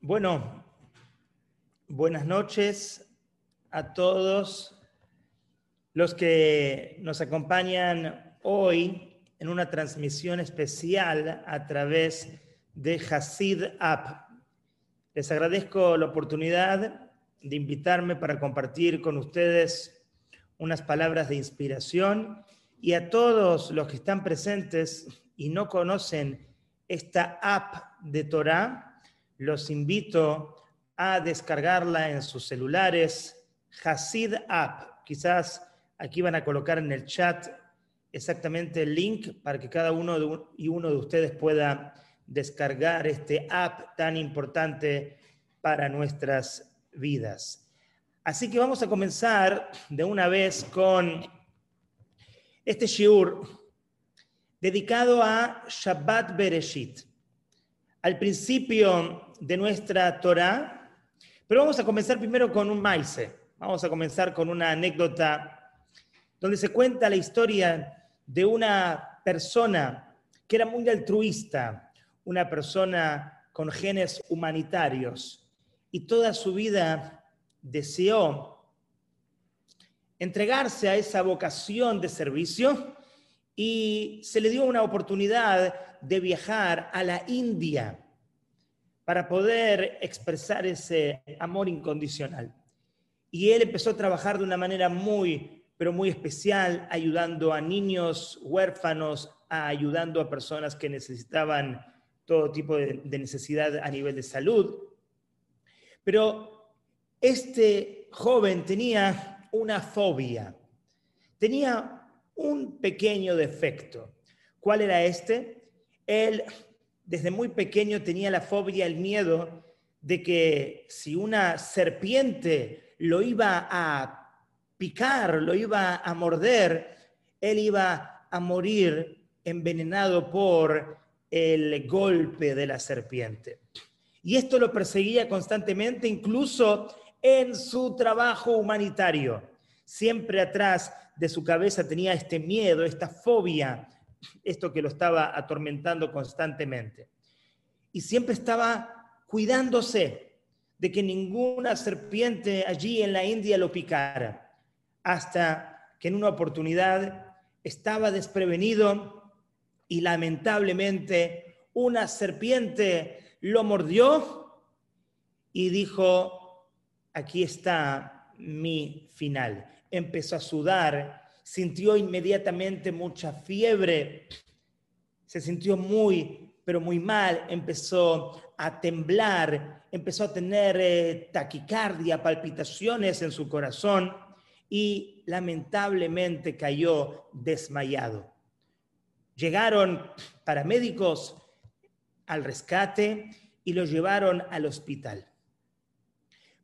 Bueno, buenas noches a todos los que nos acompañan hoy en una transmisión especial a través de Hasid App. Les agradezco la oportunidad de invitarme para compartir con ustedes unas palabras de inspiración y a todos los que están presentes y no conocen esta app de Torah, los invito a descargarla en sus celulares, Hasid App. Quizás aquí van a colocar en el chat exactamente el link para que cada uno y uno de ustedes pueda descargar este app tan importante para nuestras vidas. Así que vamos a comenzar de una vez con este shiur dedicado a Shabbat Bereshit. Al principio de nuestra Torah, pero vamos a comenzar primero con un maíz. Vamos a comenzar con una anécdota donde se cuenta la historia de una persona que era muy altruista, una persona con genes humanitarios y toda su vida deseó entregarse a esa vocación de servicio y se le dio una oportunidad de viajar a la India para poder expresar ese amor incondicional. Y él empezó a trabajar de una manera muy, pero muy especial, ayudando a niños huérfanos, ayudando a personas que necesitaban todo tipo de, de necesidad a nivel de salud. Pero este joven tenía una fobia, tenía un pequeño defecto. ¿Cuál era este? Él desde muy pequeño tenía la fobia, el miedo de que si una serpiente lo iba a picar, lo iba a morder, él iba a morir envenenado por el golpe de la serpiente. Y esto lo perseguía constantemente, incluso en su trabajo humanitario. Siempre atrás de su cabeza tenía este miedo, esta fobia esto que lo estaba atormentando constantemente. Y siempre estaba cuidándose de que ninguna serpiente allí en la India lo picara, hasta que en una oportunidad estaba desprevenido y lamentablemente una serpiente lo mordió y dijo, aquí está mi final. Empezó a sudar sintió inmediatamente mucha fiebre, se sintió muy, pero muy mal, empezó a temblar, empezó a tener eh, taquicardia, palpitaciones en su corazón y lamentablemente cayó desmayado. Llegaron paramédicos al rescate y lo llevaron al hospital.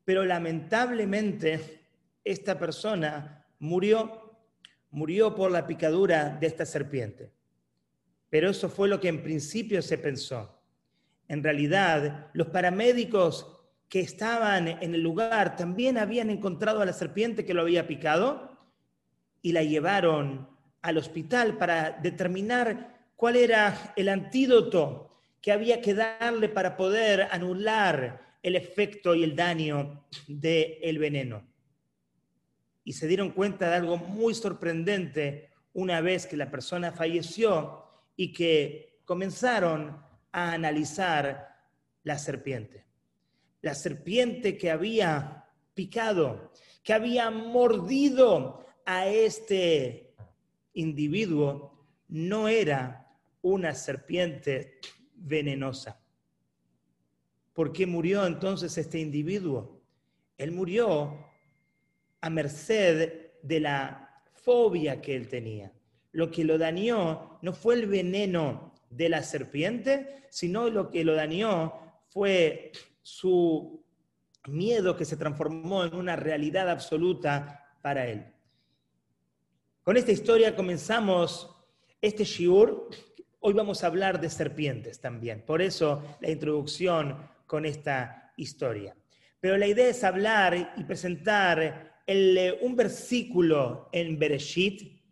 Pero lamentablemente esta persona murió murió por la picadura de esta serpiente. Pero eso fue lo que en principio se pensó. En realidad, los paramédicos que estaban en el lugar también habían encontrado a la serpiente que lo había picado y la llevaron al hospital para determinar cuál era el antídoto que había que darle para poder anular el efecto y el daño del veneno y se dieron cuenta de algo muy sorprendente una vez que la persona falleció y que comenzaron a analizar la serpiente. La serpiente que había picado, que había mordido a este individuo, no era una serpiente venenosa. ¿Por qué murió entonces este individuo? Él murió a merced de la fobia que él tenía. Lo que lo dañó no fue el veneno de la serpiente, sino lo que lo dañó fue su miedo que se transformó en una realidad absoluta para él. Con esta historia comenzamos este shiur. Hoy vamos a hablar de serpientes también, por eso la introducción con esta historia. Pero la idea es hablar y presentar eh, un versículo en Bereshit,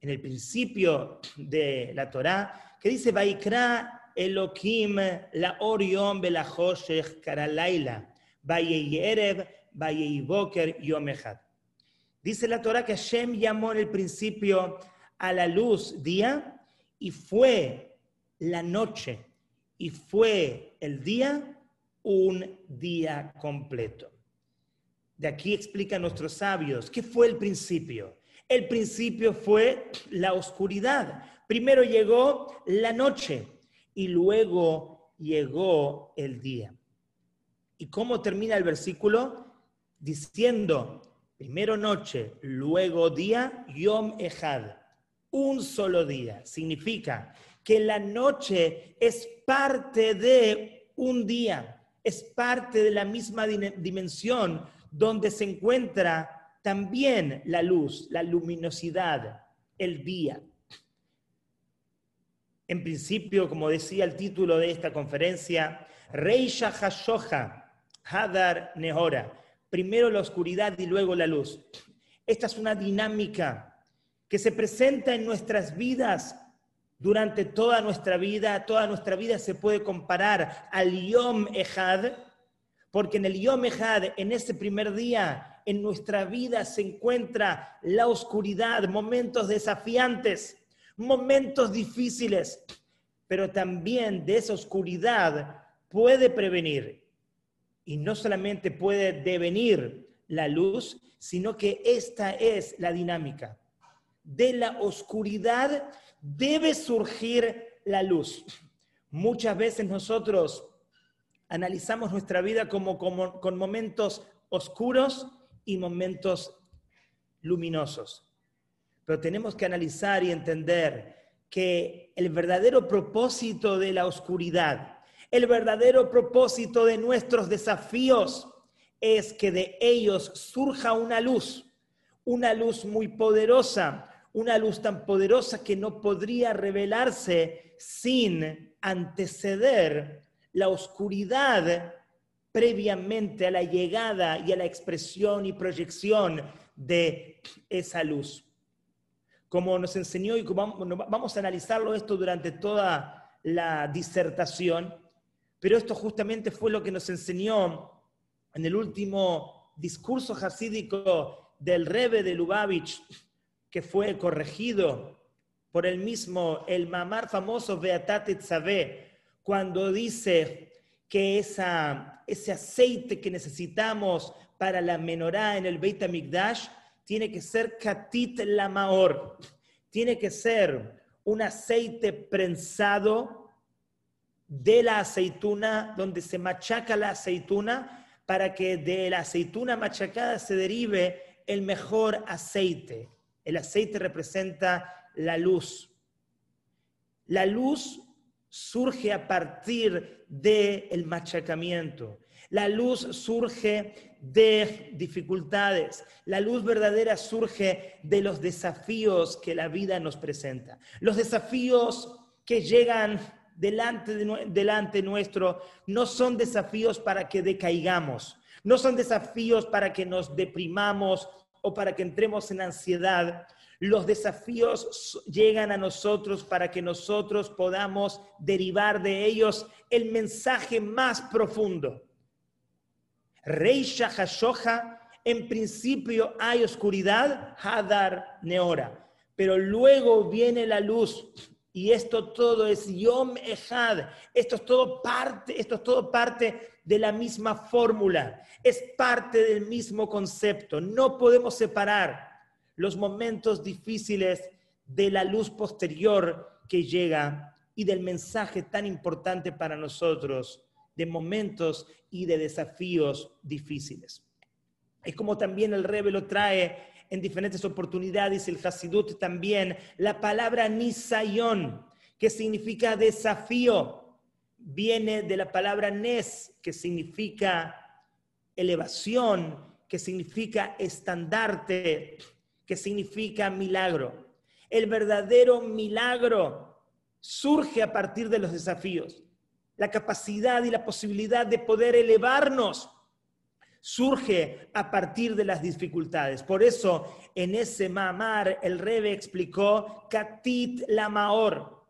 en el principio de la Torá, que dice, Vaikra Elohim la orión belajoshech karalaila, vayei erev, vayei boker yom echad. Dice la Torah que Hashem llamó en el principio a la luz día y fue la noche y fue el día un día completo. De aquí explican nuestros sabios, ¿qué fue el principio? El principio fue la oscuridad. Primero llegó la noche y luego llegó el día. ¿Y cómo termina el versículo? Diciendo, primero noche, luego día, Yom Ejad, un solo día. Significa que la noche es parte de un día, es parte de la misma dimensión donde se encuentra también la luz, la luminosidad, el día. En principio, como decía el título de esta conferencia, Reisha Hashoha, Hadar Nehora, primero la oscuridad y luego la luz. Esta es una dinámica que se presenta en nuestras vidas durante toda nuestra vida. Toda nuestra vida se puede comparar al Yom Ejad, porque en el Yom Ejad, en ese primer día, en nuestra vida se encuentra la oscuridad, momentos desafiantes, momentos difíciles, pero también de esa oscuridad puede prevenir. Y no solamente puede devenir la luz, sino que esta es la dinámica. De la oscuridad debe surgir la luz. Muchas veces nosotros analizamos nuestra vida como, con momentos oscuros y momentos luminosos. Pero tenemos que analizar y entender que el verdadero propósito de la oscuridad, el verdadero propósito de nuestros desafíos es que de ellos surja una luz, una luz muy poderosa, una luz tan poderosa que no podría revelarse sin anteceder la oscuridad previamente a la llegada y a la expresión y proyección de esa luz. Como nos enseñó y como vamos a analizarlo esto durante toda la disertación, pero esto justamente fue lo que nos enseñó en el último discurso hasídico del Rebbe de Lubavitch, que fue corregido por el mismo, el mamar famoso Beatat Tzaveh, cuando dice que esa, ese aceite que necesitamos para la menorá en el Beit HaMikdash tiene que ser katit lamaor, tiene que ser un aceite prensado de la aceituna, donde se machaca la aceituna, para que de la aceituna machacada se derive el mejor aceite. El aceite representa la luz. La luz surge a partir del machacamiento. La luz surge de dificultades. La luz verdadera surge de los desafíos que la vida nos presenta. Los desafíos que llegan delante, delante nuestro no son desafíos para que decaigamos, no son desafíos para que nos deprimamos o para que entremos en ansiedad, los desafíos llegan a nosotros para que nosotros podamos derivar de ellos el mensaje más profundo. Rey Shahashoha, en principio hay oscuridad, Hadar Neora, pero luego viene la luz. Y esto todo es Yom Echad. Esto es todo parte, esto es todo parte de la misma fórmula. Es parte del mismo concepto. No podemos separar los momentos difíciles de la luz posterior que llega y del mensaje tan importante para nosotros de momentos y de desafíos difíciles. Es como también el Rebe lo trae en diferentes oportunidades, el Hasidut también, la palabra Nisayon, que significa desafío, viene de la palabra Nes, que significa elevación, que significa estandarte, que significa milagro. El verdadero milagro surge a partir de los desafíos. La capacidad y la posibilidad de poder elevarnos surge a partir de las dificultades. Por eso, en ese mamar, el Rebe explicó Katit la Maor.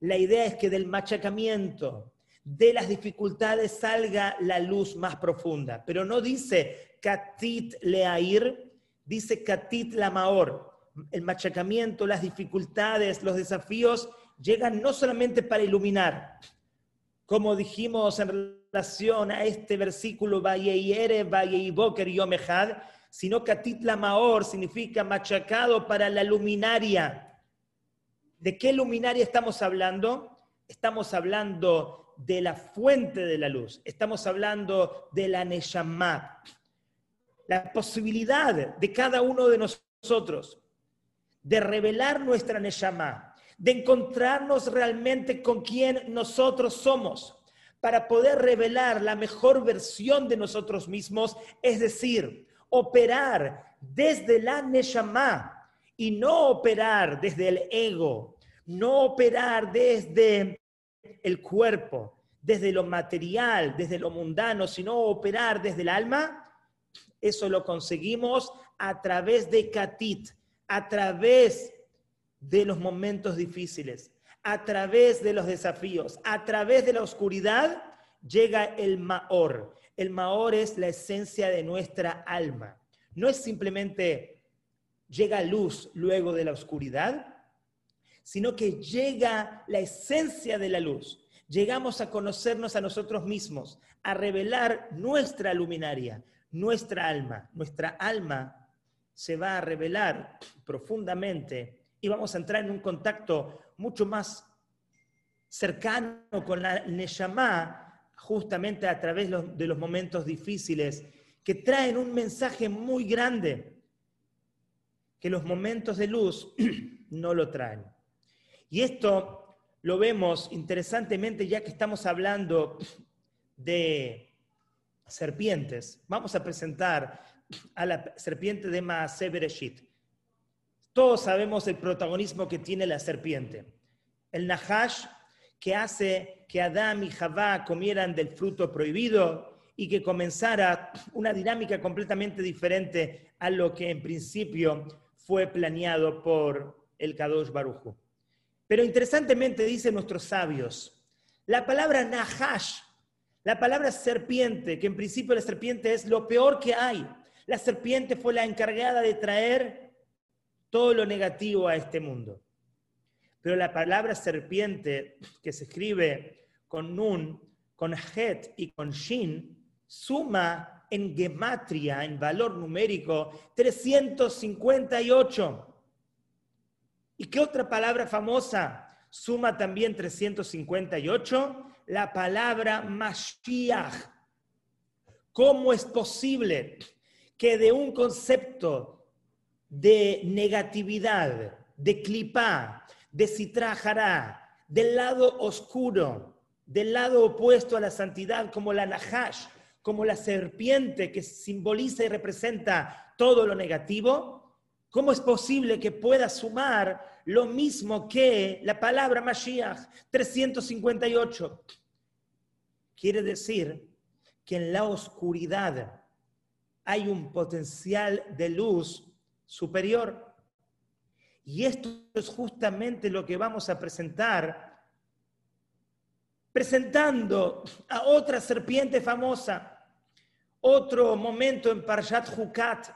La idea es que del machacamiento, de las dificultades salga la luz más profunda. Pero no dice katit leair, dice katit lamaor. El machacamiento, las dificultades, los desafíos llegan no solamente para iluminar, como dijimos en a este versículo, Vayeiboker, Yomehad, sino Katit Lamaor significa machacado para la luminaria. ¿De qué luminaria estamos hablando? Estamos hablando de la fuente de la luz, estamos hablando de la Neshama, la posibilidad de cada uno de nosotros de revelar nuestra Neshama, de encontrarnos realmente con quien nosotros somos, para poder revelar la mejor versión de nosotros mismos, es decir, operar desde la Neshama y no operar desde el ego, no operar desde el cuerpo, desde lo material, desde lo mundano, sino operar desde el alma, eso lo conseguimos a través de Katit, a través de los momentos difíciles, a través de los desafíos, a través de la oscuridad, llega el Maor. El Maor es la esencia de nuestra alma. No es simplemente llega luz luego de la oscuridad, sino que llega la esencia de la luz. Llegamos a conocernos a nosotros mismos, a revelar nuestra luminaria, nuestra alma. Nuestra alma se va a revelar profundamente y vamos a entrar en un contacto mucho más cercano con la Neshama, justamente a través de los momentos difíciles, que traen un mensaje muy grande, que los momentos de luz no lo traen. Y esto lo vemos interesantemente ya que estamos hablando de serpientes. Vamos a presentar a la serpiente de Maaseh Bereshit. Todos sabemos el protagonismo que tiene la serpiente. El Nahash que hace que Adán y Javá comieran del fruto prohibido y que comenzara una dinámica completamente diferente a lo que en principio fue planeado por el Kadosh Baruchu. Pero interesantemente dicen nuestros sabios, la palabra Nahash, la palabra serpiente, que en principio la serpiente es lo peor que hay. La serpiente fue la encargada de traer todo lo negativo a este mundo. Pero la palabra serpiente, que se escribe con nun, con het y con shin, suma en gematria, en valor numérico, 358. ¿Y qué otra palabra famosa suma también 358? La palabra Mashiach. ¿Cómo es posible que de un concepto de negatividad, de clipá, de citrajará, del lado oscuro, del lado opuesto a la santidad, como la nahash, como la serpiente que simboliza y representa todo lo negativo, ¿cómo es posible que pueda sumar lo mismo que la palabra Mashiach 358? Quiere decir que en la oscuridad hay un potencial de luz superior. Y esto es justamente lo que vamos a presentar, presentando a otra serpiente famosa, otro momento en Parshat Hukat,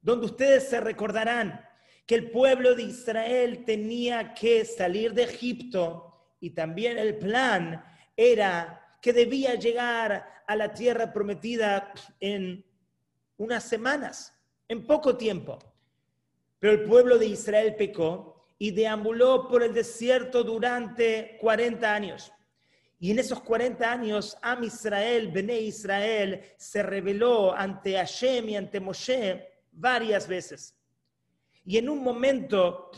donde ustedes se recordarán que el pueblo de Israel tenía que salir de Egipto y también el plan era que debía llegar a la tierra prometida en unas semanas, en poco tiempo. Pero el pueblo de Israel pecó y deambuló por el desierto durante 40 años. Y en esos 40 años, Am Israel, Bene Israel, se rebeló ante Hashem y ante Moshe varias veces. Y en un momento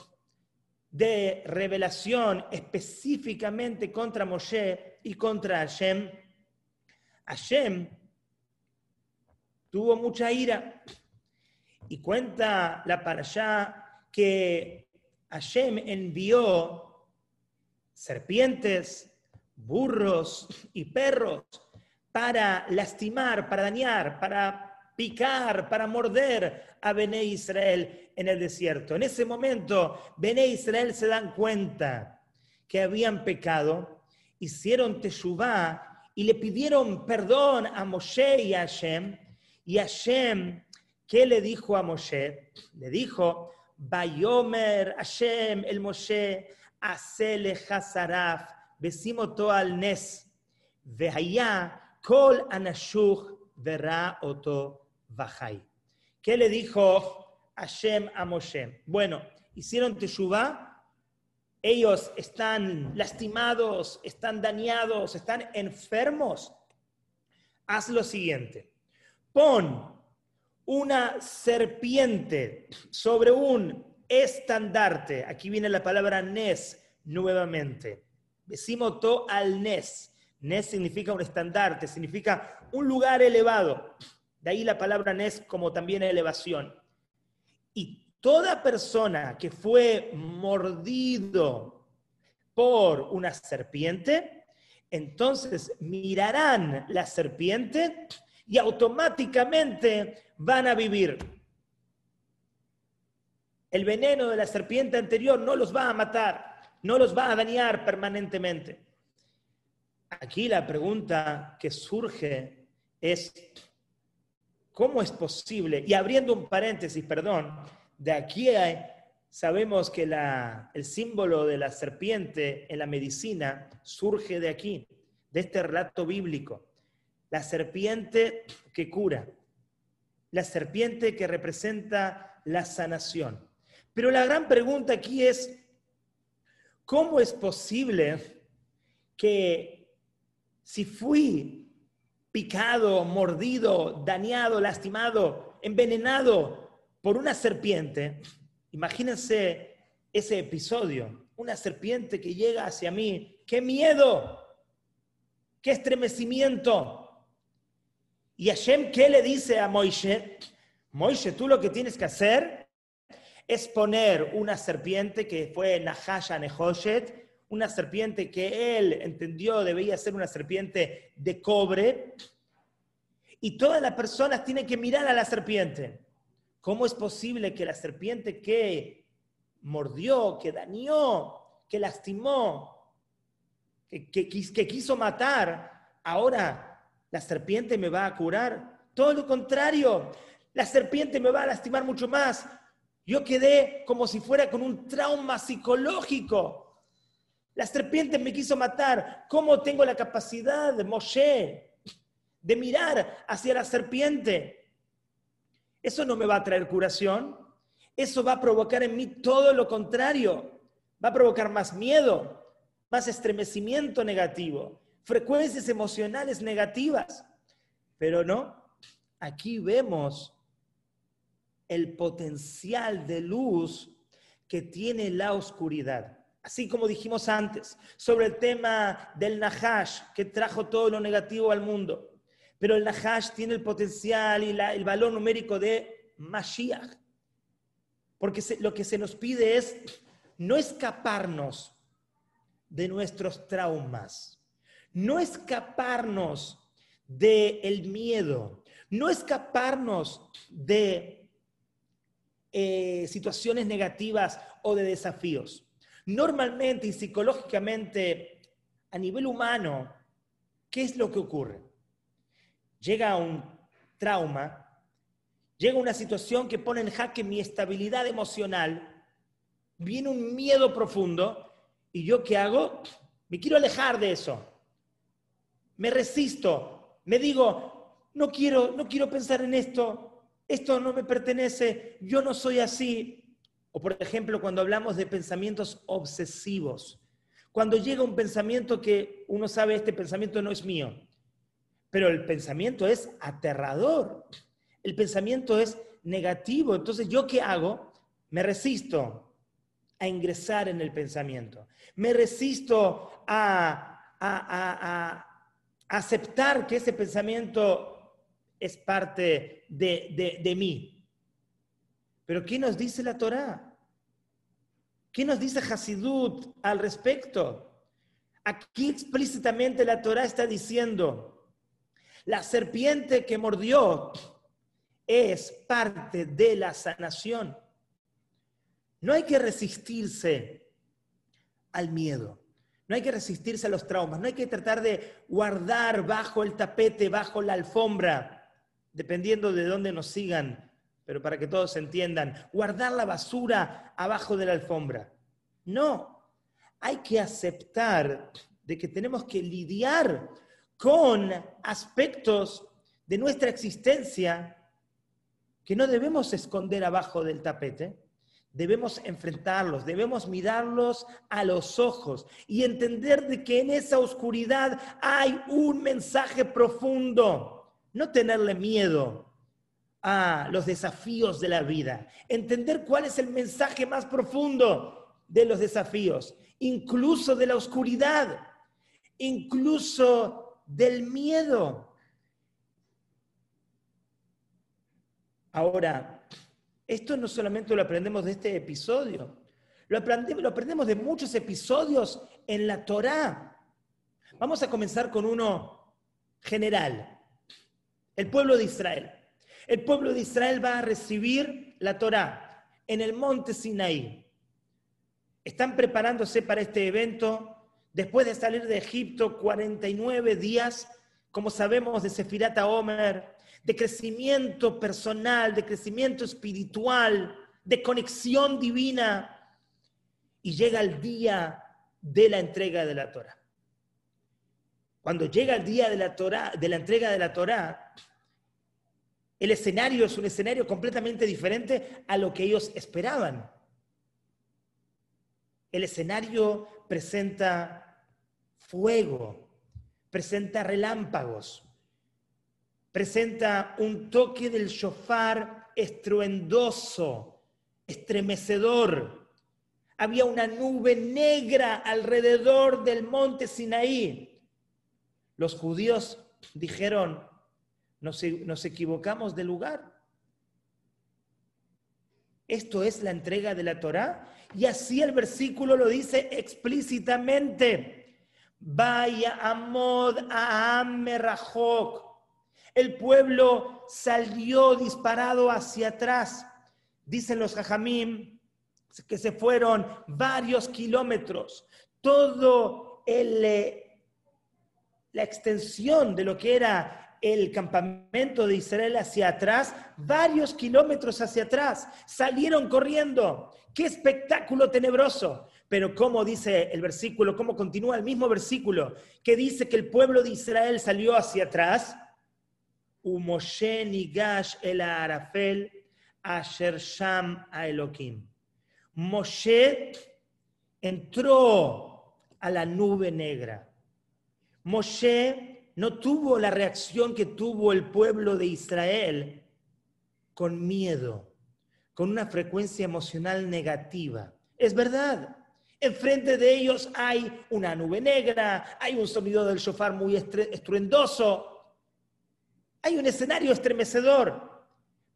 de revelación específicamente contra Moshe y contra Hashem, Hashem tuvo mucha ira y cuenta la parashá que Hashem envió serpientes, burros y perros para lastimar, para dañar, para picar, para morder a Bené Israel en el desierto. En ese momento, Bené Israel se dan cuenta que habían pecado, hicieron teshuvá y le pidieron perdón a Moshe y a Hashem. Y Hashem, ¿qué le dijo a Moshe? Le dijo, Bayomer Hashem el Moshe, Asele Hazaraf, Besimoto al Nes, Vehaya, Kol Anashuch, Verá Oto Vahai. ¿Qué le dijo Hashem a Moshe? Bueno, hicieron teshuvá ellos están lastimados, están dañados, están enfermos, haz lo siguiente. Pon una serpiente sobre un estandarte. Aquí viene la palabra nes nuevamente. Decimos to al nes. Nes significa un estandarte, significa un lugar elevado. De ahí la palabra nes como también elevación. Y Toda persona que fue mordido por una serpiente, entonces mirarán la serpiente y automáticamente van a vivir. El veneno de la serpiente anterior no los va a matar, no los va a dañar permanentemente. Aquí la pregunta que surge es, ¿cómo es posible? Y abriendo un paréntesis, perdón, de aquí sabemos que el símbolo de la serpiente en la medicina surge de aquí, de este relato bíblico. La serpiente que cura, la serpiente que representa la sanación. Pero la gran pregunta aquí es, ¿cómo es posible que si fui picado, mordido, dañado, lastimado, envenenado por una serpiente, imagínense ese episodio, una serpiente que llega hacia mí, qué miedo, qué estremecimiento. Y Hashem, ¿qué le dice a Moishe? Moishe, tú lo que tienes que hacer es poner una serpiente que fue Nahasha Nehoshet, una serpiente que él entendió debía ser una serpiente de cobre, y todas las personas tienen que mirar a la serpiente. ¿Cómo es posible que la serpiente que mordió, que dañó, que lastimó, que, quiso matar, ahora la serpiente me va a curar? Todo lo contrario, la serpiente me va a lastimar mucho más. Yo quedé como si fuera con un trauma psicológico. La serpiente me quiso matar. ¿Cómo tengo la capacidad, Moshe, de mirar hacia la serpiente? Eso no me va a traer curación. Eso va a provocar en mí todo lo contrario. Va a provocar más miedo, más estremecimiento negativo, frecuencias emocionales negativas. Pero no, aquí vemos el potencial de luz que tiene la oscuridad. Así como dijimos antes, sobre el tema del Nahash, que trajo todo lo negativo al mundo pero el Nahash tiene el potencial y el valor numérico de Mashiach. Porque lo que se nos pide es no escaparnos de nuestros traumas, no escaparnos del miedo, no escaparnos de eh, situaciones negativas o de desafíos. Normalmente y psicológicamente, a nivel humano, ¿qué es lo que ocurre? llega un trauma, llega una situación que pone en jaque mi estabilidad emocional, viene un miedo profundo y yo qué hago? Me quiero alejar de eso. Me resisto, me digo, no quiero, no quiero pensar en esto, esto no me pertenece, yo no soy así. O por ejemplo, cuando hablamos de pensamientos obsesivos, cuando llega un pensamiento que uno sabe, este pensamiento no es mío, pero el pensamiento es aterrador, el pensamiento es negativo. Entonces, ¿yo qué hago? Me resisto a ingresar en el pensamiento, me resisto a, aceptar que ese pensamiento es parte de, de mí. Pero ¿qué nos dice la Torá? ¿Qué nos dice Hasidut al respecto? Aquí explícitamente la Torá está diciendo, la serpiente que mordió es parte de la sanación. No hay que resistirse al miedo. No hay que resistirse a los traumas, no hay que tratar de guardar bajo el tapete, bajo la alfombra, dependiendo de dónde nos sigan, pero para que todos entiendan, guardar la basura abajo de la alfombra. No, hay que aceptar de que tenemos que lidiar con aspectos de nuestra existencia que no debemos esconder abajo del tapete, debemos enfrentarlos, debemos mirarlos a los ojos y entender de que en esa oscuridad hay un mensaje profundo, no tenerle miedo a los desafíos de la vida, entender cuál es el mensaje más profundo de los desafíos, incluso de la oscuridad, incluso del miedo. Ahora, esto no solamente lo aprendemos de este episodio, lo aprendemos, de muchos episodios en la Torá. Vamos a comenzar con uno general, el pueblo de Israel. El pueblo de Israel va a recibir la Torá en el monte Sinaí. Están preparándose para este evento después de salir de Egipto 49 días, como sabemos de Sefirata Omer, de crecimiento personal, de crecimiento espiritual, de conexión divina. Y llega el día de la entrega de la Torah. Cuando llega el día de la, Torah, de la entrega de la Torah, el escenario es un escenario completamente diferente a lo que ellos esperaban. El escenario presenta fuego, presenta relámpagos, presenta un toque del shofar estruendoso, estremecedor. Había una nube negra alrededor del monte Sinaí. Los judíos dijeron, nos, nos equivocamos de lugar. Esto es la entrega de la Torá. Y así el versículo lo dice explícitamente. Vaya amod a merajok el pueblo salió disparado hacia atrás. Dicen los jajamim que se fueron varios kilómetros. Todo eh, la extensión de lo que era el campamento de Israel hacia atrás, varios kilómetros hacia atrás, salieron corriendo. ¡Qué espectáculo tenebroso! Pero como dice el versículo, cómo continúa el mismo versículo, que dice que el pueblo de Israel salió hacia atrás, Moshe nigash el arafel asher sham a Elohim. Moshe entró a la nube negra. Moshe no tuvo la reacción que tuvo el pueblo de Israel con miedo, con una frecuencia emocional negativa. Es verdad, enfrente de ellos hay una nube negra, hay un sonido del shofar muy estruendoso, hay un escenario estremecedor,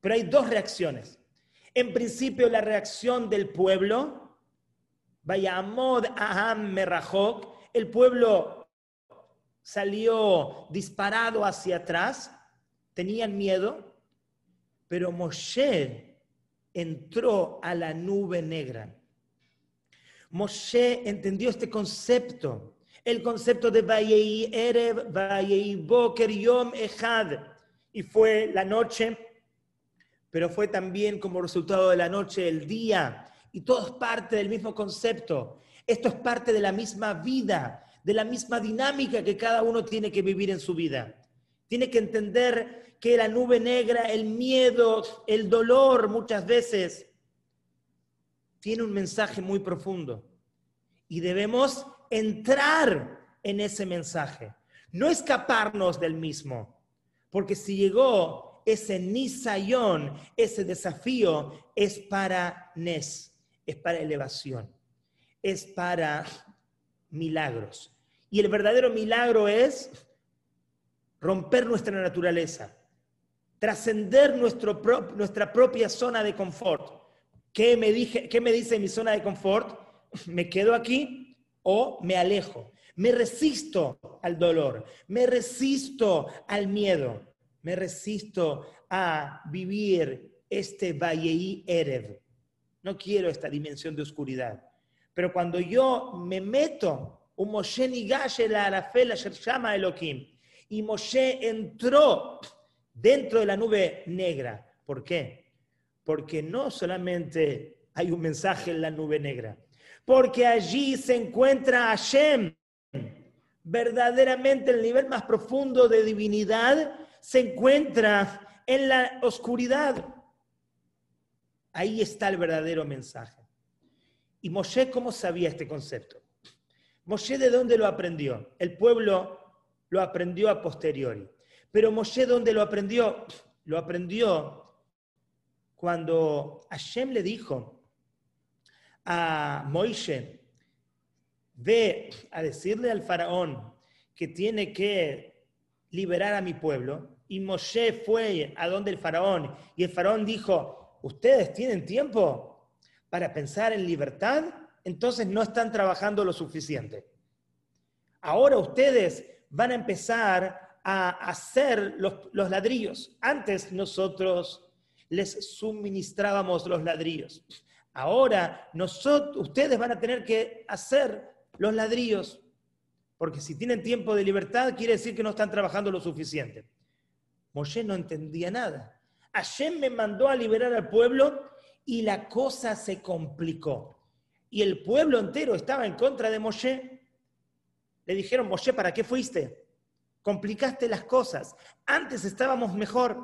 pero hay dos reacciones. En principio, la reacción del pueblo, vaya Amod Aham Merahok, el pueblo salió disparado hacia atrás, tenían miedo, pero Moshe entró a la nube negra. Moshe entendió este concepto, el concepto de Vayei Erev, Vayei Boker Yom Echad y fue la noche, pero fue también como resultado de la noche el día, y todo es parte del mismo concepto. Esto es parte de la misma vida, de la misma dinámica que cada uno tiene que vivir en su vida. Tiene que entender que la nube negra, el miedo, el dolor muchas veces, tiene un mensaje muy profundo. Y debemos entrar en ese mensaje, no escaparnos del mismo. Porque si llegó ese Nisayón, ese desafío, es para Nes, es para elevación, es para milagros. Y el verdadero milagro es romper nuestra naturaleza, trascender nuestra propia zona de confort. ¿Qué me, ¿Qué me dice mi zona de confort? ¿Me quedo aquí o me alejo? Me resisto al dolor, me resisto al miedo, me resisto a vivir este Valleí Erev. No quiero esta dimensión de oscuridad. Pero cuando yo me meto un Moshe Nigash la Arafel llama Elohim. Y Moshe entró dentro de la nube negra. ¿Por qué? Porque no solamente hay un mensaje en la nube negra, porque allí se encuentra Hashem. Verdaderamente el nivel más profundo de divinidad se encuentra en la oscuridad. Ahí está el verdadero mensaje. ¿Y Moshe cómo sabía este concepto? Moshe de dónde lo aprendió? El pueblo lo aprendió a posteriori. Pero Moshe dónde lo aprendió? Lo aprendió cuando Hashem le dijo a Moishe, ve a decirle al faraón que tiene que liberar a mi pueblo. Y Moshe fue a donde el faraón y el faraón dijo, ¿ustedes tienen tiempo para pensar en libertad? Entonces no están trabajando lo suficiente. Ahora ustedes van a empezar a hacer los, los ladrillos. Antes nosotros les suministrábamos los ladrillos. Ahora nosotros, ustedes van a tener que hacer los ladrillos, porque si tienen tiempo de libertad quiere decir que no están trabajando lo suficiente. Moshe no entendía nada. Hashem me mandó a liberar al pueblo y la cosa se complicó. Y el pueblo entero estaba en contra de Moshe. Le dijeron, Moshe, ¿para qué fuiste? Complicaste las cosas. Antes estábamos mejor.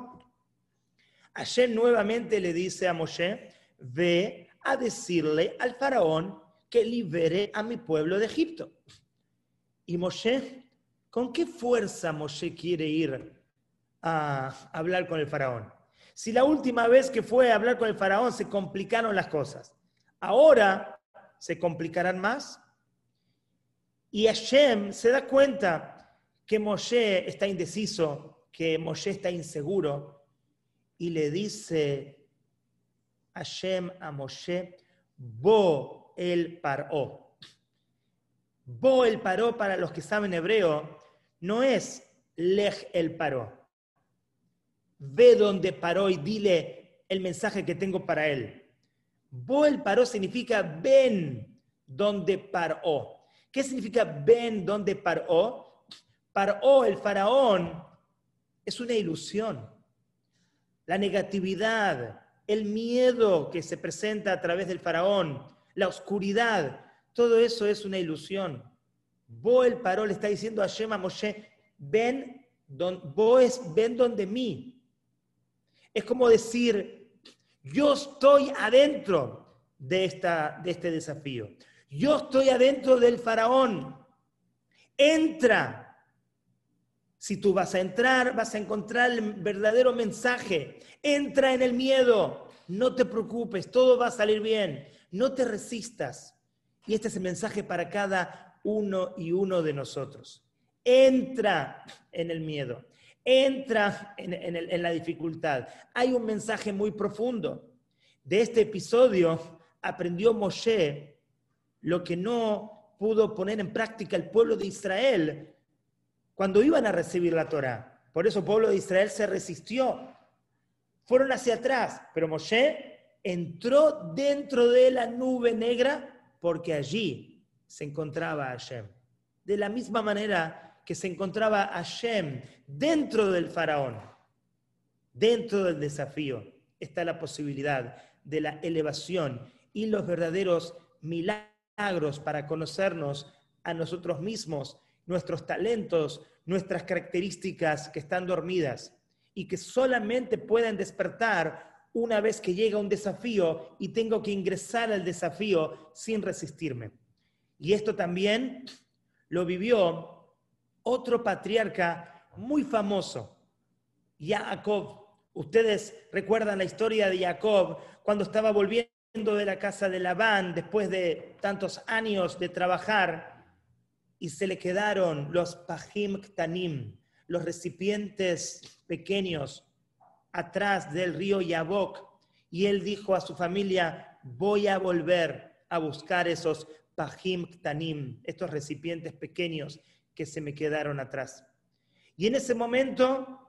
Hashem nuevamente le dice a Moshe, ve a decirle al faraón que libere a mi pueblo de Egipto. Y Moshe, ¿con qué fuerza Moshe quiere ir a hablar con el faraón? Si la última vez que fue a hablar con el faraón se complicaron las cosas, ahora se complicarán más. Y Hashem se da cuenta que Moshe está indeciso, que Moshe está inseguro, y le dice Hashem a Moshe, Bo el paró. Bo el paró, para los que saben hebreo, no es lej el paró. Ve donde paró y dile el mensaje que tengo para él. Bo el paró significa ven donde paró. ¿Qué significa ven donde paró? Paró el faraón es una ilusión. La negatividad, el miedo que se presenta a través del faraón, la oscuridad, todo eso es una ilusión. Boel paró, le está diciendo a Shema Moshe, ven, don, vos ven donde mí. Es como decir, yo estoy adentro de, esta, de este desafío. Yo estoy adentro del faraón. Entra. Si tú vas a entrar, vas a encontrar el verdadero mensaje. Entra en el miedo. No te preocupes, todo va a salir bien no te resistas. Y este es el mensaje para cada uno y uno de nosotros. Entra en el miedo, entra en, la dificultad. Hay un mensaje muy profundo. De este episodio aprendió Moshe lo que no pudo poner en práctica el pueblo de Israel cuando iban a recibir la Torah. Por eso el pueblo de Israel se resistió. Fueron hacia atrás, pero Moshe entró dentro de la nube negra porque allí se encontraba Hashem. De la misma manera que se encontraba Hashem dentro del faraón, dentro del desafío, está la posibilidad de la elevación y los verdaderos milagros para conocernos a nosotros mismos, nuestros talentos, nuestras características que están dormidas y que solamente pueden despertar una vez que llega un desafío y tengo que ingresar al desafío sin resistirme. Y esto también lo vivió otro patriarca muy famoso, Jacob. Ustedes recuerdan la historia de Jacob cuando estaba volviendo de la casa de Labán después de tantos años de trabajar y se le quedaron los pajim ktanim, los recipientes pequeños atrás del río Yabok y él dijo a su familia, voy a volver a buscar esos pajim ktanim, estos recipientes pequeños que se me quedaron atrás. Y en ese momento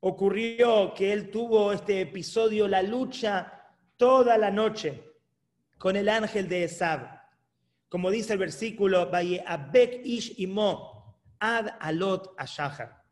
ocurrió que él tuvo este episodio, la lucha toda la noche con el ángel de Esab. como dice el versículo, Vaye Abek Ish Imo, Ad Alot Ashahar.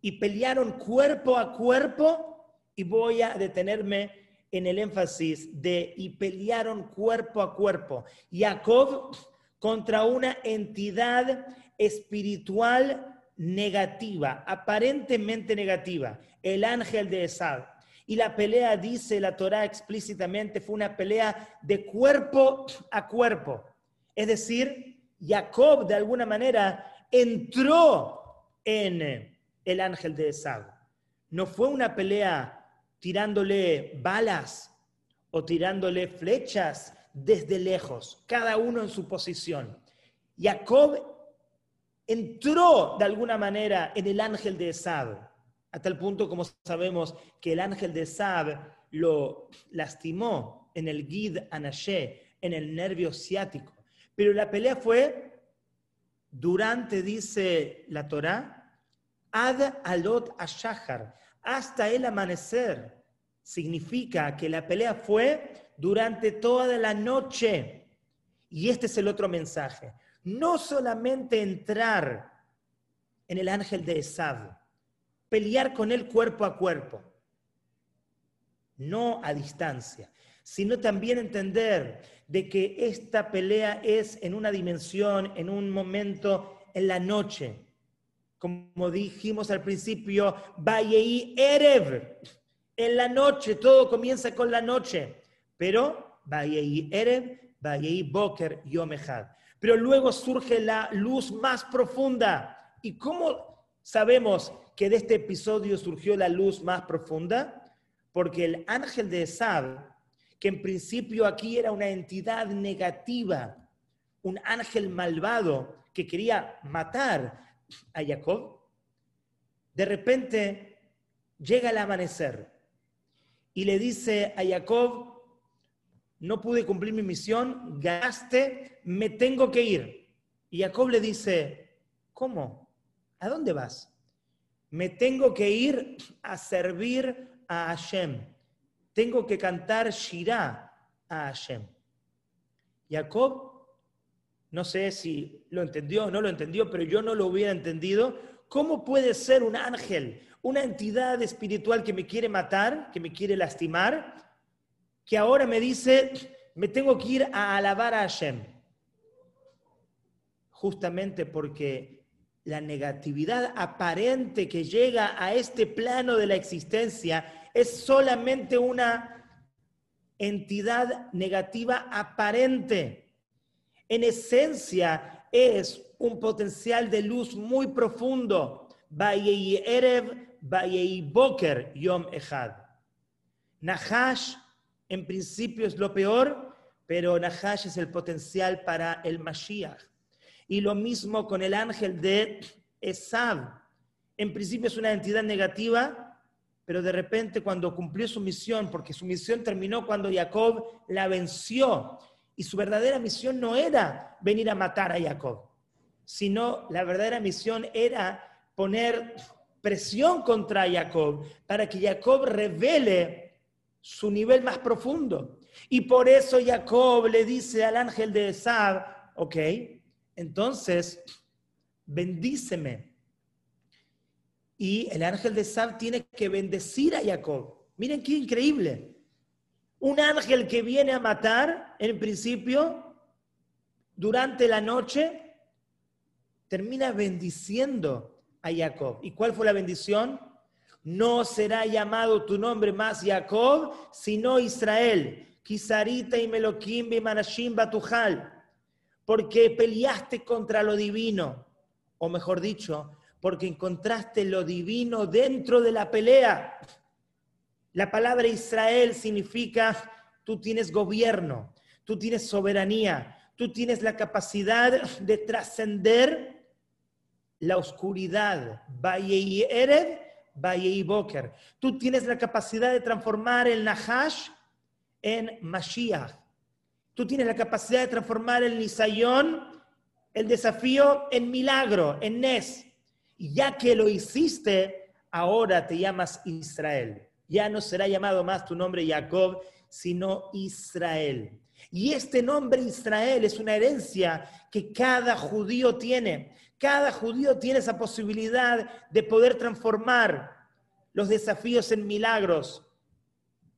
Y pelearon cuerpo a cuerpo, y voy a detenerme en el énfasis de y pelearon cuerpo a cuerpo. Jacob contra una entidad espiritual negativa, aparentemente negativa, el ángel de Esad. Y la pelea, dice la Torá explícitamente, fue una pelea de cuerpo a cuerpo. Es decir, Jacob de alguna manera entró en el ángel de Esad. No fue una pelea tirándole balas o tirándole flechas desde lejos, cada uno en su posición. Jacob entró de alguna manera en el ángel de Esad, a tal punto como sabemos que el ángel de Esad lo lastimó en el Gid Anashé, en el nervio ciático. Pero la pelea fue durante, dice la Torá, Ad Alot Ashahar, hasta el amanecer. Significa que la pelea fue durante toda la noche. Y este es el otro mensaje. No solamente entrar en el ángel de Esad, pelear con él cuerpo a cuerpo, no a distancia, sino también entender de que esta pelea es en una dimensión, en un momento, en la noche, como dijimos al principio, Vayei Erev. En la noche, todo comienza con la noche. Pero Vayei Erev, Vayei Boker Yomehad. Pero luego surge la luz más profunda. ¿Y cómo sabemos que de este episodio surgió la luz más profunda? Porque el ángel de Esab, que en principio aquí era una entidad negativa, un ángel malvado que quería matar a Jacob, de repente llega el amanecer y le dice a Jacob, no pude cumplir mi misión, gaste, me tengo que ir. Y Jacob le dice, ¿cómo? ¿A dónde vas? Me tengo que ir a servir a Hashem. Tengo que cantar Shirah a Hashem. Jacob no sé si lo entendió o no lo entendió, pero yo no lo hubiera entendido. ¿Cómo puede ser un ángel, una entidad espiritual que me quiere matar, que me quiere lastimar, que ahora me dice, me tengo que ir a alabar a Hashem? Justamente porque la negatividad aparente que llega a este plano de la existencia es solamente una entidad negativa aparente en esencia es un potencial de luz muy profundo. Boker, Yom Echad. Nahash, en principio es lo peor, pero Nahash es el potencial para el Mashiach. Y lo mismo con el ángel de Esab. En principio es una entidad negativa, pero de repente cuando cumplió su misión, porque su misión terminó cuando Jacob la venció y su verdadera misión no era venir a matar a Jacob, sino la verdadera misión era poner presión contra Jacob para que Jacob revele su nivel más profundo. Y por eso Jacob le dice al ángel de Esab, ok, entonces bendíceme. Y el ángel de Esab tiene que bendecir a Jacob. Miren qué increíble. Un ángel que viene a matar, en principio, durante la noche, termina bendiciendo a Jacob. ¿Y cuál fue la bendición? No será llamado tu nombre más Jacob, sino Israel. Kisarita y Meloquim y Manashim Batujal. Porque peleaste contra lo divino. O mejor dicho, porque encontraste lo divino dentro de la pelea. La palabra Israel significa tú tienes gobierno, tú tienes soberanía, tú tienes la capacidad de trascender la oscuridad. y Ered, y Boker. Tú tienes la capacidad de transformar el Nahash en Mashiach. Tú tienes la capacidad de transformar el Nisayón, el desafío, en milagro, en Nes. Ya que lo hiciste, ahora te llamas Israel ya no será llamado más tu nombre Jacob, sino Israel. Y este nombre Israel es una herencia que cada judío tiene. Cada judío tiene esa posibilidad de poder transformar los desafíos en milagros.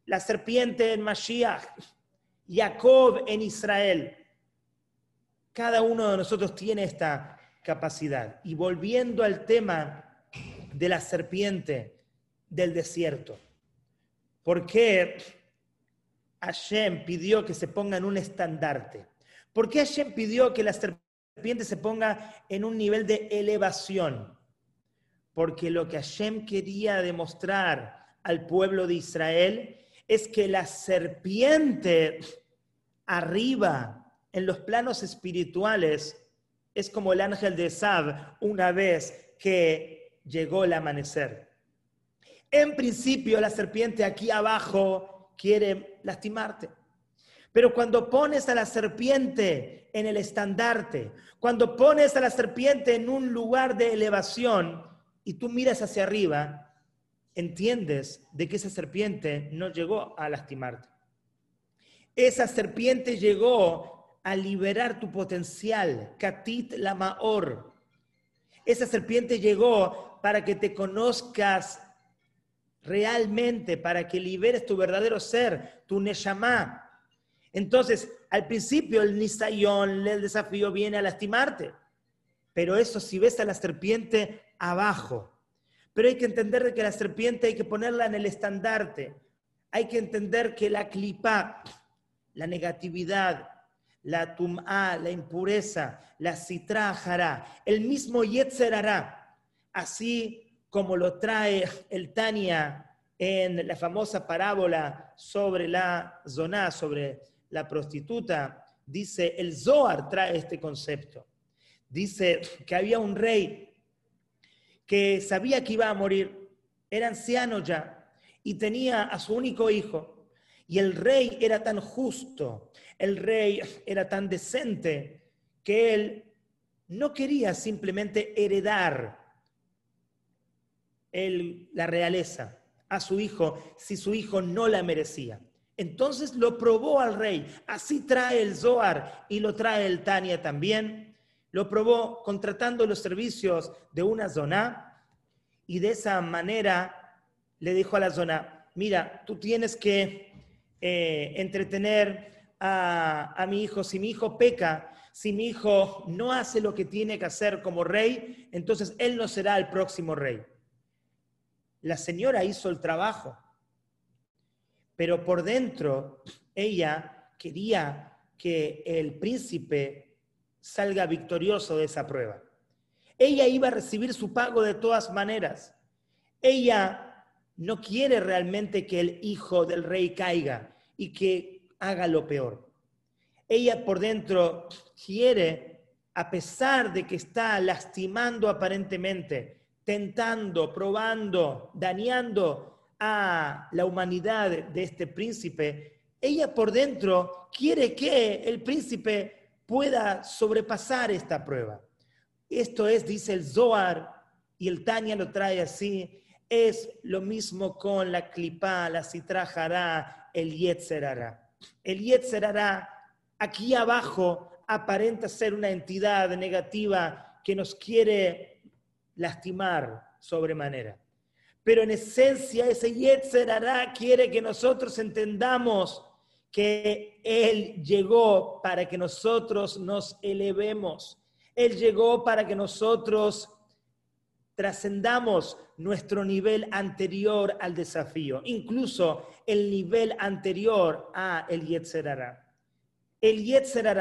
La serpiente en Mashiach, Jacob en Israel. Cada uno de nosotros tiene esta capacidad. Y volviendo al tema de la serpiente del desierto. ¿Por qué Hashem pidió que se ponga en un estandarte? ¿Por qué Hashem pidió que la serpiente se ponga en un nivel de elevación? Porque lo que Hashem quería demostrar al pueblo de Israel es que la serpiente arriba, en los planos espirituales, es como el ángel de Sab una vez que llegó el amanecer. En principio, la serpiente aquí abajo quiere lastimarte. Pero cuando pones a la serpiente en el estandarte, cuando pones a la serpiente en un lugar de elevación y tú miras hacia arriba, entiendes de que esa serpiente no llegó a lastimarte. Esa serpiente llegó a liberar tu potencial, Katit Lamaor. Esa serpiente llegó para que te conozcas realmente para que liberes tu verdadero ser, tu Neshama. Entonces, al principio el Nisayón, el desafío viene a lastimarte. Pero eso si ves a la serpiente abajo. Pero hay que entender que la serpiente hay que ponerla en el estandarte. Hay que entender que la clipa, la negatividad, la tum'a, la impureza, la citra el mismo yetzer así como lo trae el Tania en la famosa parábola sobre la zona, sobre la prostituta, dice, el Zohar trae este concepto. Dice que había un rey que sabía que iba a morir, era anciano ya, y tenía a su único hijo. Y el rey era tan justo, el rey era tan decente, que él no quería simplemente heredar la realeza a su hijo si su hijo no la merecía. Entonces lo probó al rey. Así trae el Zohar y lo trae el Tania también. Lo probó contratando los servicios de una zona y de esa manera le dijo a la zona, mira, tú tienes que eh, entretener a, a mi hijo. Si mi hijo peca, si mi hijo no hace lo que tiene que hacer como rey, entonces él no será el próximo rey. La señora hizo el trabajo, pero por dentro ella quería que el príncipe salga victorioso de esa prueba. Ella iba a recibir su pago de todas maneras. Ella no quiere realmente que el hijo del rey caiga y que haga lo peor. Ella por dentro quiere, a pesar de que está lastimando aparentemente, tentando, probando, dañando a la humanidad de este príncipe, ella por dentro quiere que el príncipe pueda sobrepasar esta prueba. Esto es, dice el Zohar, y el Tania lo trae así, es lo mismo con la clipa, la citrajará, el yetzerará. El yetzerará, aquí abajo, aparenta ser una entidad negativa que nos quiere lastimar sobremanera. Pero en esencia ese Yetzer quiere que nosotros entendamos que Él llegó para que nosotros nos elevemos. Él llegó para que nosotros trascendamos nuestro nivel anterior al desafío, incluso el nivel anterior a el Yetzer El Yetzer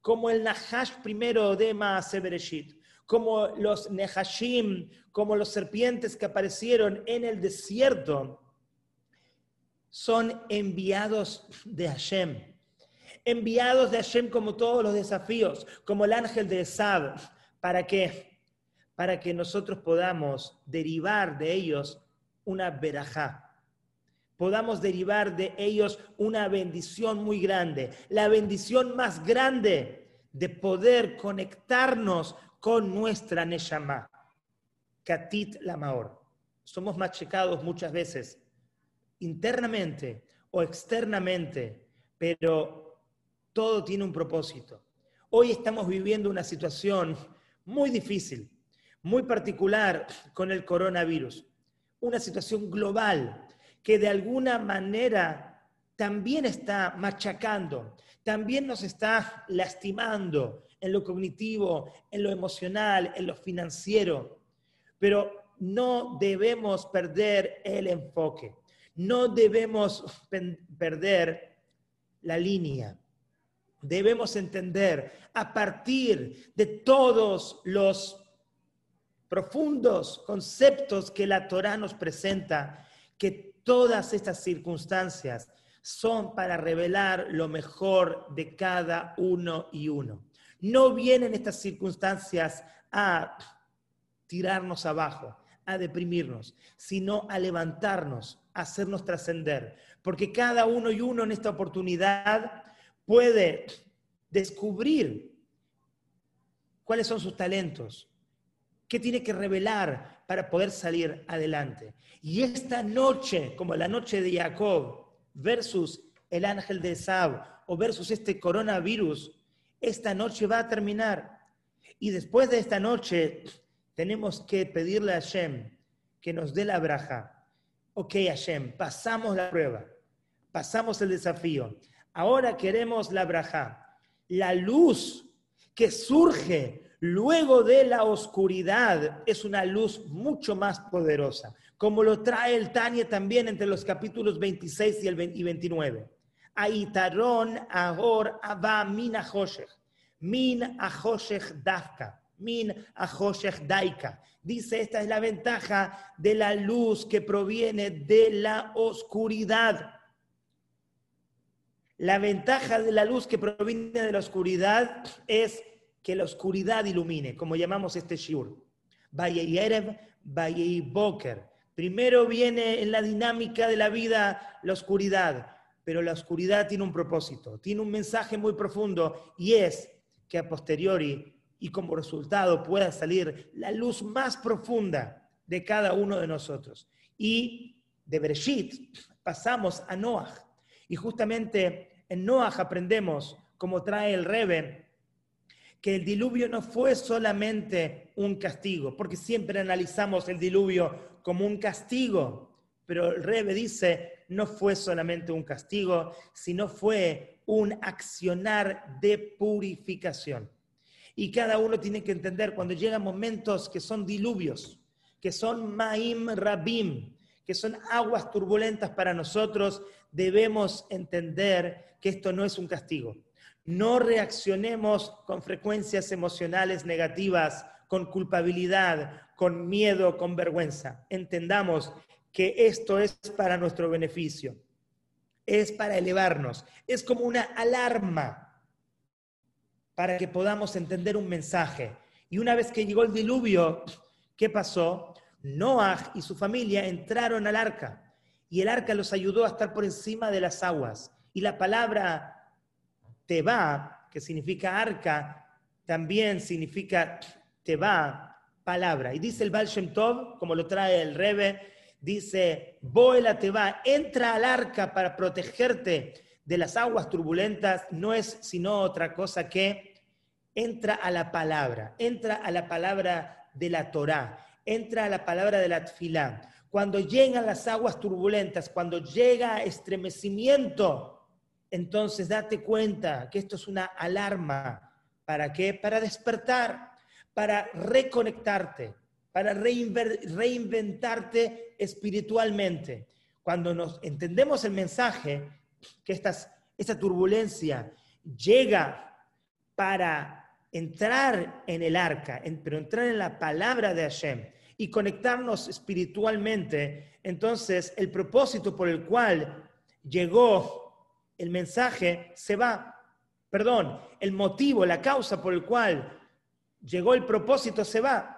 como el Nahash primero de Maasebereshit, como los Nehashim, como los serpientes que aparecieron en el desierto, son enviados de Hashem. Enviados de Hashem como todos los desafíos, como el ángel de Esab. ¿Para qué? Para que nosotros podamos derivar de ellos una verajá. Podamos derivar de ellos una bendición muy grande. La bendición más grande de poder conectarnos con nuestra Neshama. Katit Lamaor. Somos machacados muchas veces, internamente o externamente, pero todo tiene un propósito. Hoy estamos viviendo una situación muy difícil, muy particular con el coronavirus, una situación global que de alguna manera también está machacando, también nos está lastimando en lo cognitivo, en lo emocional, en lo financiero. Pero no debemos perder el enfoque, no debemos perder la línea. Debemos entender a partir de todos los profundos conceptos que la Torah nos presenta, que todas estas circunstancias son para revelar lo mejor de cada uno y uno. No vienen estas circunstancias a tirarnos abajo, a deprimirnos, sino a levantarnos, a hacernos trascender. Porque cada uno y uno en esta oportunidad puede descubrir cuáles son sus talentos, qué tiene que revelar para poder salir adelante. Y esta noche, como la noche de Jacob versus el ángel de Esab o versus este coronavirus, esta noche va a terminar. Y después de esta noche tenemos que pedirle a Hashem que nos dé la braja. Ok, Hashem, pasamos la prueba, pasamos el desafío. Ahora queremos la braja, la luz que surge luego de la oscuridad es una luz mucho más poderosa, como lo trae el Tania también entre los capítulos 26 y, el 29. Aitaron ahor aba min ahoshech, min ahoshech dafka, min ahoshech daika. Dice, esta es la ventaja de la luz que proviene de la oscuridad. La ventaja de la luz que proviene de la oscuridad es que la oscuridad ilumine, como llamamos este shiur. Erev, Boker. Primero viene en la dinámica de la vida la oscuridad, pero la oscuridad tiene un propósito, tiene un mensaje muy profundo y es que a posteriori y como resultado pueda salir la luz más profunda de cada uno de nosotros. Y de Bereshit pasamos a Noah. Y justamente en Noah aprendemos, como trae el Rebe, que el diluvio no fue solamente un castigo, porque siempre analizamos el diluvio como un castigo, pero el Rebe dice, no fue solamente un castigo, sino fue un accionar de purificación. Y cada uno tiene que entender cuando llegan momentos que son diluvios, que son maim rabim, que son aguas turbulentas para nosotros, debemos entender que esto no es un castigo. No reaccionemos con frecuencias emocionales negativas, con culpabilidad, con miedo, con vergüenza. Entendamos que esto es para nuestro beneficio, es para elevarnos, es como una alarma para que podamos entender un mensaje. Y una vez que llegó el diluvio, ¿qué pasó? Noah y su familia entraron al arca y el arca los ayudó a estar por encima de las aguas. Y la palabra Teba, que significa arca, también significa Teba, palabra. Y dice el Baal Shem Tov, como lo trae el Rebe, dice, Boela Teba, entra al arca para protegerte de las aguas turbulentas, no es sino otra cosa que entra a la palabra, entra a la palabra de la Torá entra a la palabra de la tfilá. Cuando llegan las aguas turbulentas, cuando llega estremecimiento, entonces date cuenta que esto es una alarma. ¿Para qué? Para despertar, para reconectarte, para reinventarte espiritualmente. Cuando nos entendemos el mensaje, que esta turbulencia llega para entrar en el arca, pero entrar en la palabra de Hashem, y conectarnos espiritualmente, entonces el propósito por el cual llegó el mensaje se va. Perdón, el motivo, la causa por el cual llegó el propósito se va.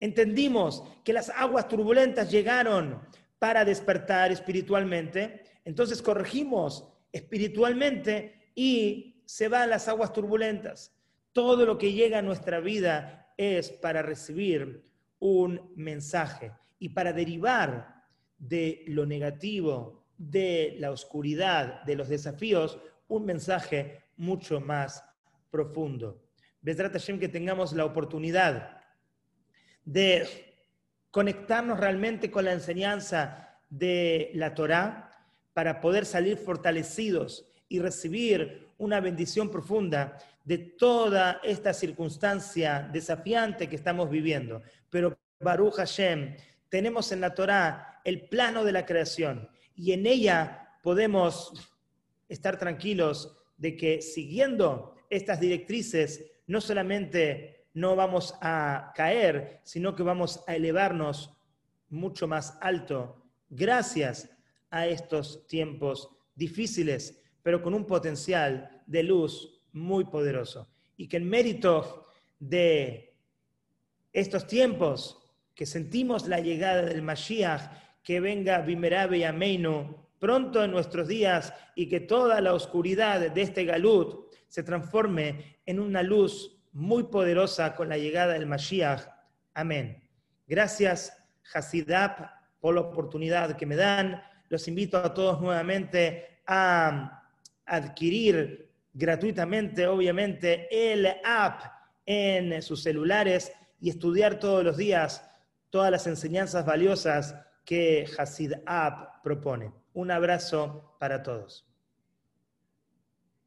Entendimos que las aguas turbulentas llegaron para despertar espiritualmente, entonces corregimos espiritualmente y se van las aguas turbulentas. Todo lo que llega a nuestra vida es para recibir un mensaje. Y para derivar de lo negativo, de la oscuridad, de los desafíos, un mensaje mucho más profundo. Besrat Hashem que tengamos la oportunidad de conectarnos realmente con la enseñanza de la Torá para poder salir fortalecidos y recibir una bendición profunda de toda esta circunstancia desafiante que estamos viviendo. Pero Baruch Hashem, tenemos en la Torá el plano de la creación y en ella podemos estar tranquilos de que siguiendo estas directrices no solamente no vamos a caer, sino que vamos a elevarnos mucho más alto gracias a estos tiempos difíciles, pero con un potencial de luz muy poderoso. Y que en mérito de estos tiempos que sentimos la llegada del Mashiach, que venga Bimerabe y Ameinu pronto en nuestros días y que toda la oscuridad de este galut se transforme en una luz muy poderosa con la llegada del Mashiach. Amén. Gracias, Hasidab, por la oportunidad que me dan. Los invito a todos nuevamente a adquirir gratuitamente, obviamente, el app en sus celulares y estudiar todos los días todas las enseñanzas valiosas que Hasid App propone. Un abrazo para todos.